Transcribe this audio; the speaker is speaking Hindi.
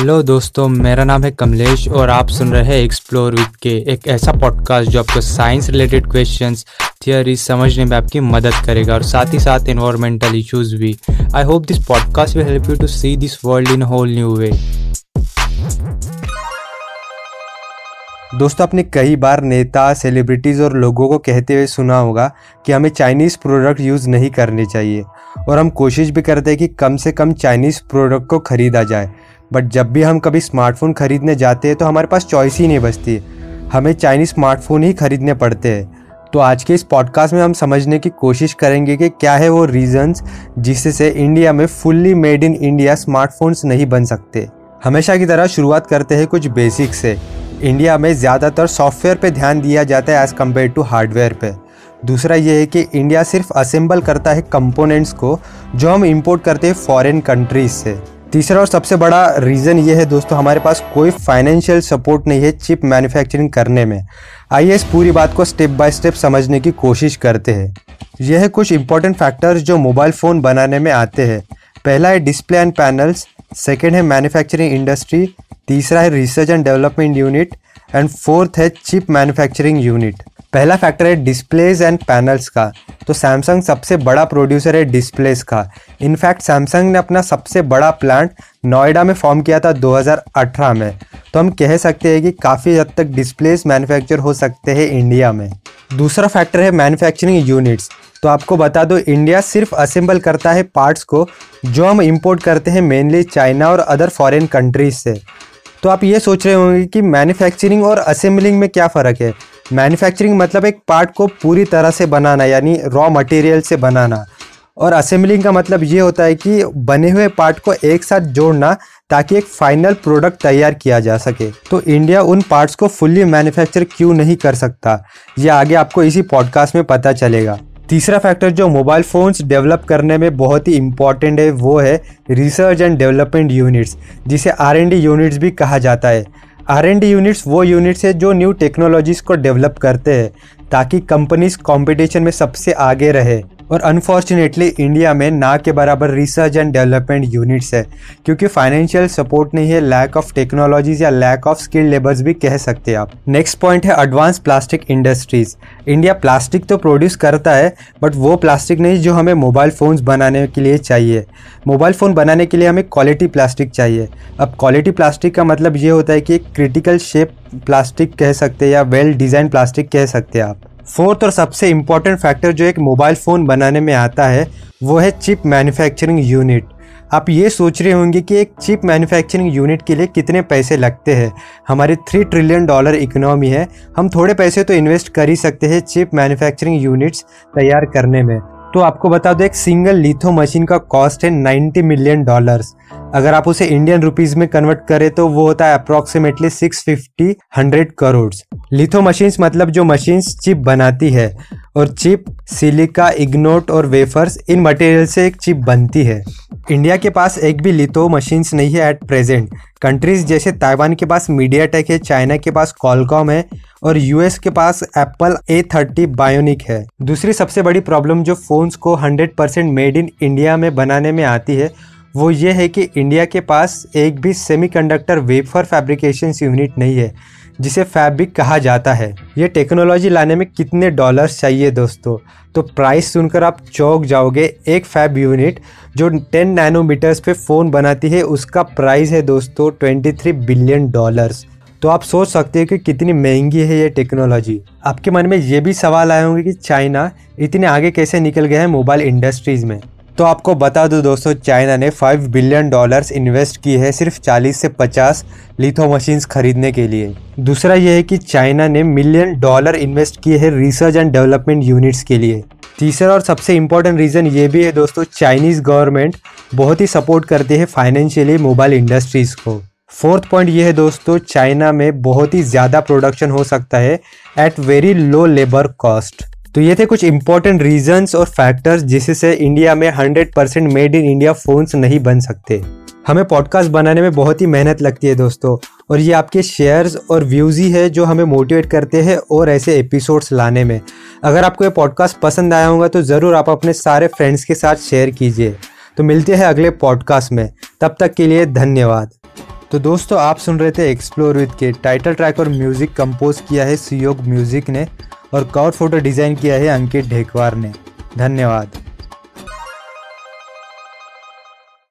हेलो दोस्तों, मेरा नाम है कमलेश और आप सुन रहे हैं एक्सप्लोर विद के एक ऐसा पॉडकास्ट जो आपको साइंस रिलेटेड क्वेश्चंस थियोरी समझने में आपकी मदद करेगा और साथ ही साथ इन्वायरमेंटल इश्यूज़ भी। I hope this podcast will help you to see this world in whole new way दोस्तों, आपने कई बार नेता सेलिब्रिटीज़ और लोगों को कहते हुए सुना होगा कि हमें चाइनीज़ प्रोडक्ट यूज़ नहीं करने चाहिए और हम कोशिश भी करते हैं कि कम से कम चाइनीज़ प्रोडक्ट को ख़रीदा जाए। बट जब भी हम कभी स्मार्टफ़ोन ख़रीदने जाते हैं तो हमारे पास चॉइस ही नहीं बचती। हमें चाइनीज़ स्मार्टफ़ोन ही ख़रीदने पड़ते हैं। तो आज के इस पॉडकास्ट में हम समझने की कोशिश करेंगे कि क्या है वो रीजंस जिससे इंडिया में fully made in India smartphones नहीं बन सकते। हमेशा की तरह शुरुआत करते हैं कुछ बेसिक से। इंडिया में ज़्यादातर सॉफ्टवेयर पे ध्यान दिया जाता है एज़ कंपेयर टू हार्डवेयर पे। दूसरा ये है कि इंडिया सिर्फ़ असेंबल करता है कंपोनेंट्स को, जो हम इंपोर्ट करते हैं फॉरेन कंट्रीज़ से। तीसरा और सबसे बड़ा रीज़न ये है दोस्तों, हमारे पास कोई फाइनेंशियल सपोर्ट नहीं है चिप मैन्युफैक्चरिंग करने में। आइए इस पूरी बात को स्टेप बाय स्टेप समझने की कोशिश करते हैं। यह है कुछ इंपॉर्टेंट फैक्टर्स जो मोबाइल फ़ोन बनाने में आते हैं। पहला है डिस्प्ले एंड पैनल्स सेकेंड है मैन्युफैक्चरिंग इंडस्ट्री तीसरा है research and development unit and fourth है चिप मैन्युफैक्चरिंग यूनिट पहला फैक्टर है डिस्प्लेज एंड पैनल्स का। तो सैमसंग सबसे बड़ा प्रोड्यूसर है डिस्प्लेस का। इनफैक्ट सैमसंग ने अपना सबसे बड़ा प्लांट नोएडा में फॉर्म किया था 2018 में। तो हम कह सकते हैं कि काफ़ी हद तक डिस्प्लेस मैन्युफैक्चर हो सकते हैं इंडिया में। दूसरा फैक्टर है मैन्युफैक्चरिंग यूनिट्स तो आपको बता दो इंडिया सिर्फ़ असेंबल करता है पार्ट्स को, जो हम इम्पोर्ट करते हैं मेनली चाइना और अदर फॉरेन कंट्रीज़ से। तो आप ये सोच रहे होंगे कि मैन्युफैक्चरिंग और असेंबलिंग में क्या फ़र्क है? मैन्युफैक्चरिंग मतलब एक पार्ट को पूरी तरह से बनाना, यानी रॉ मटेरियल से बनाना। और असेंबलिंग का मतलब ये होता है कि बने हुए पार्ट को एक साथ जोड़ना ताकि एक फाइनल प्रोडक्ट तैयार किया जा सके। तो इंडिया उन पार्ट्स को फुल्ली मैन्युफैक्चर क्यों नहीं कर सकता? ये आगे आपको इसी पॉडकास्ट में पता चलेगा। तीसरा फैक्टर जो मोबाइल फ़ोन्स डेवलप करने में बहुत ही इंपॉर्टेंट है, वो है रिसर्च एंड डेवलपमेंट यूनिट्स जिसे आर यूनिट्स भी कहा जाता है। आर एन डी यूनिट्स वो यूनिट्स है जो न्यू टेक्नोलॉजीज़ को डेवलप करते हैं, ताकि कंपनीज़ कंपटीशन में सबसे आगे रहे। और अनफॉर्चुनेटली इंडिया में ना के बराबर रिसर्च एंड डेवलपमेंट यूनिट्स है, क्योंकि फाइनेंशियल सपोर्ट नहीं है लैक ऑफ़ टेक्नोलॉजीज़ या लैक ऑफ़ स्किल लेबर्स भी कह सकते हैं आप। नेक्स्ट पॉइंट है advance plastic industries India plastic तो प्रोड्यूस करता है बट वो प्लास्टिक नहीं जो हमें मोबाइल फ़ोन्स बनाने के लिए चाहिए। मोबाइल फ़ोन बनाने के लिए हमें क्वालिटी प्लास्टिक चाहिए। अब क्वालिटी प्लास्टिक का मतलब ये होता है कि एक क्रिटिकल शेप प्लास्टिक कह सकते हैं या वेल डिज़ाइन प्लास्टिक कह सकते हैं आप। फोर्थ और सबसे इंपॉर्टेंट फैक्टर जो एक मोबाइल फ़ोन बनाने में आता है, वो है चिप मैन्युफैक्चरिंग यूनिट आप ये सोच रहे होंगे कि एक चिप मैन्युफैक्चरिंग यूनिट के लिए कितने पैसे लगते हैं? हमारी थ्री ट्रिलियन डॉलर इकोनॉमी है। हम थोड़े पैसे तो इन्वेस्ट कर ही सकते हैं चिप मैन्युफैक्चरिंग यूनिट्स तैयार करने में। तो आपको बता दो, एक सिंगल लिथो मशीन का कॉस्ट है 90 मिलियन डॉलर्स अगर आप उसे इंडियन रुपीज़ में कन्वर्ट करें तो वो होता है अप्रोक्सीमेटली 650 100 करोड़ लिथो मशीन्स मतलब जो मशीन्स चिप बनाती है और चिप सिलिका इग्नोट और वेफर्स इन मटेरियल से एक चिप बनती है. इंडिया के पास एक भी लिथो मशीन्स नहीं है एट प्रेजेंट कंट्रीज़ जैसे ताइवान के पास मीडिया टेक है चाइना के पास कॉलकॉम है और यूएस के पास एप्पल ए थर्टी बायोनिक है. दूसरी सबसे बड़ी प्रॉब्लम जो फोन्स को 100 परसेंट मेड इन इंडिया में बनाने में आती है वो ये है कि इंडिया के पास एक भी सेमीकंडक्टर वेफर फैब्रिकेशन यूनिट नहीं है, जिसे फैब्रिक कहा जाता है। ये टेक्नोलॉजी लाने में कितने डॉलर्स चाहिए दोस्तों? तो प्राइस सुनकर आप चौक जाओगे, एक फैब यूनिट जो 10 नैनोमीटर्स पे फ़ोन बनाती है, उसका प्राइस है दोस्तों 23 बिलियन डॉलर्स तो आप सोच सकते हो कि कितनी महँगी है ये टेक्नोलॉजी आपके मन में ये भी सवाल आए होंगे कि चाइना इतने आगे कैसे निकल गया है मोबाइल इंडस्ट्रीज़ में। तो आपको बता दूँ दोस्तों, चाइना ने 5 बिलियन डॉलर्स इन्वेस्ट की है सिर्फ़ 40 से 50 लिथो मशीन्स खरीदने के लिए। दूसरा यह है कि चाइना ने मिलियन डॉलर इन्वेस्ट किए हैं रिसर्च एंड डेवलपमेंट यूनिट्स के लिए। तीसरा और सबसे इम्पोर्टेंट रीज़न ये भी है दोस्तों चाइनीज़ गवर्नमेंट बहुत ही सपोर्ट करती है फाइनेंशियली मोबाइल इंडस्ट्रीज़ को। फोर्थ पॉइंट ये है दोस्तों, चाइना में बहुत ही ज़्यादा प्रोडक्शन हो सकता है at very low labour cost तो ये थे कुछ इंपॉर्टेंट रीजंस और फैक्टर्स जिससे इंडिया में 100 percent made in India phones नहीं बन सकते। हमें पॉडकास्ट बनाने में बहुत ही मेहनत लगती है दोस्तों, और ये आपके शेयर्स और व्यूज़ ही है जो हमें मोटिवेट करते हैं और ऐसे एपिसोड्स लाने में। अगर आपको ये पॉडकास्ट पसंद आया होगा तो ज़रूर आप अपने सारे फ्रेंड्स के साथ शेयर कीजिए। तो मिलते हैं अगले पॉडकास्ट में। तब तक के लिए धन्यवाद। तो दोस्तों, आप सुन रहे थे एक्सप्लोर विद के टाइटल ट्रैक और म्यूज़िक कंपोज किया है सुयोग म्यूज़िक ने और कवर फ़ोटो डिज़ाइन किया है अंकित ढेकवार ने। धन्यवाद।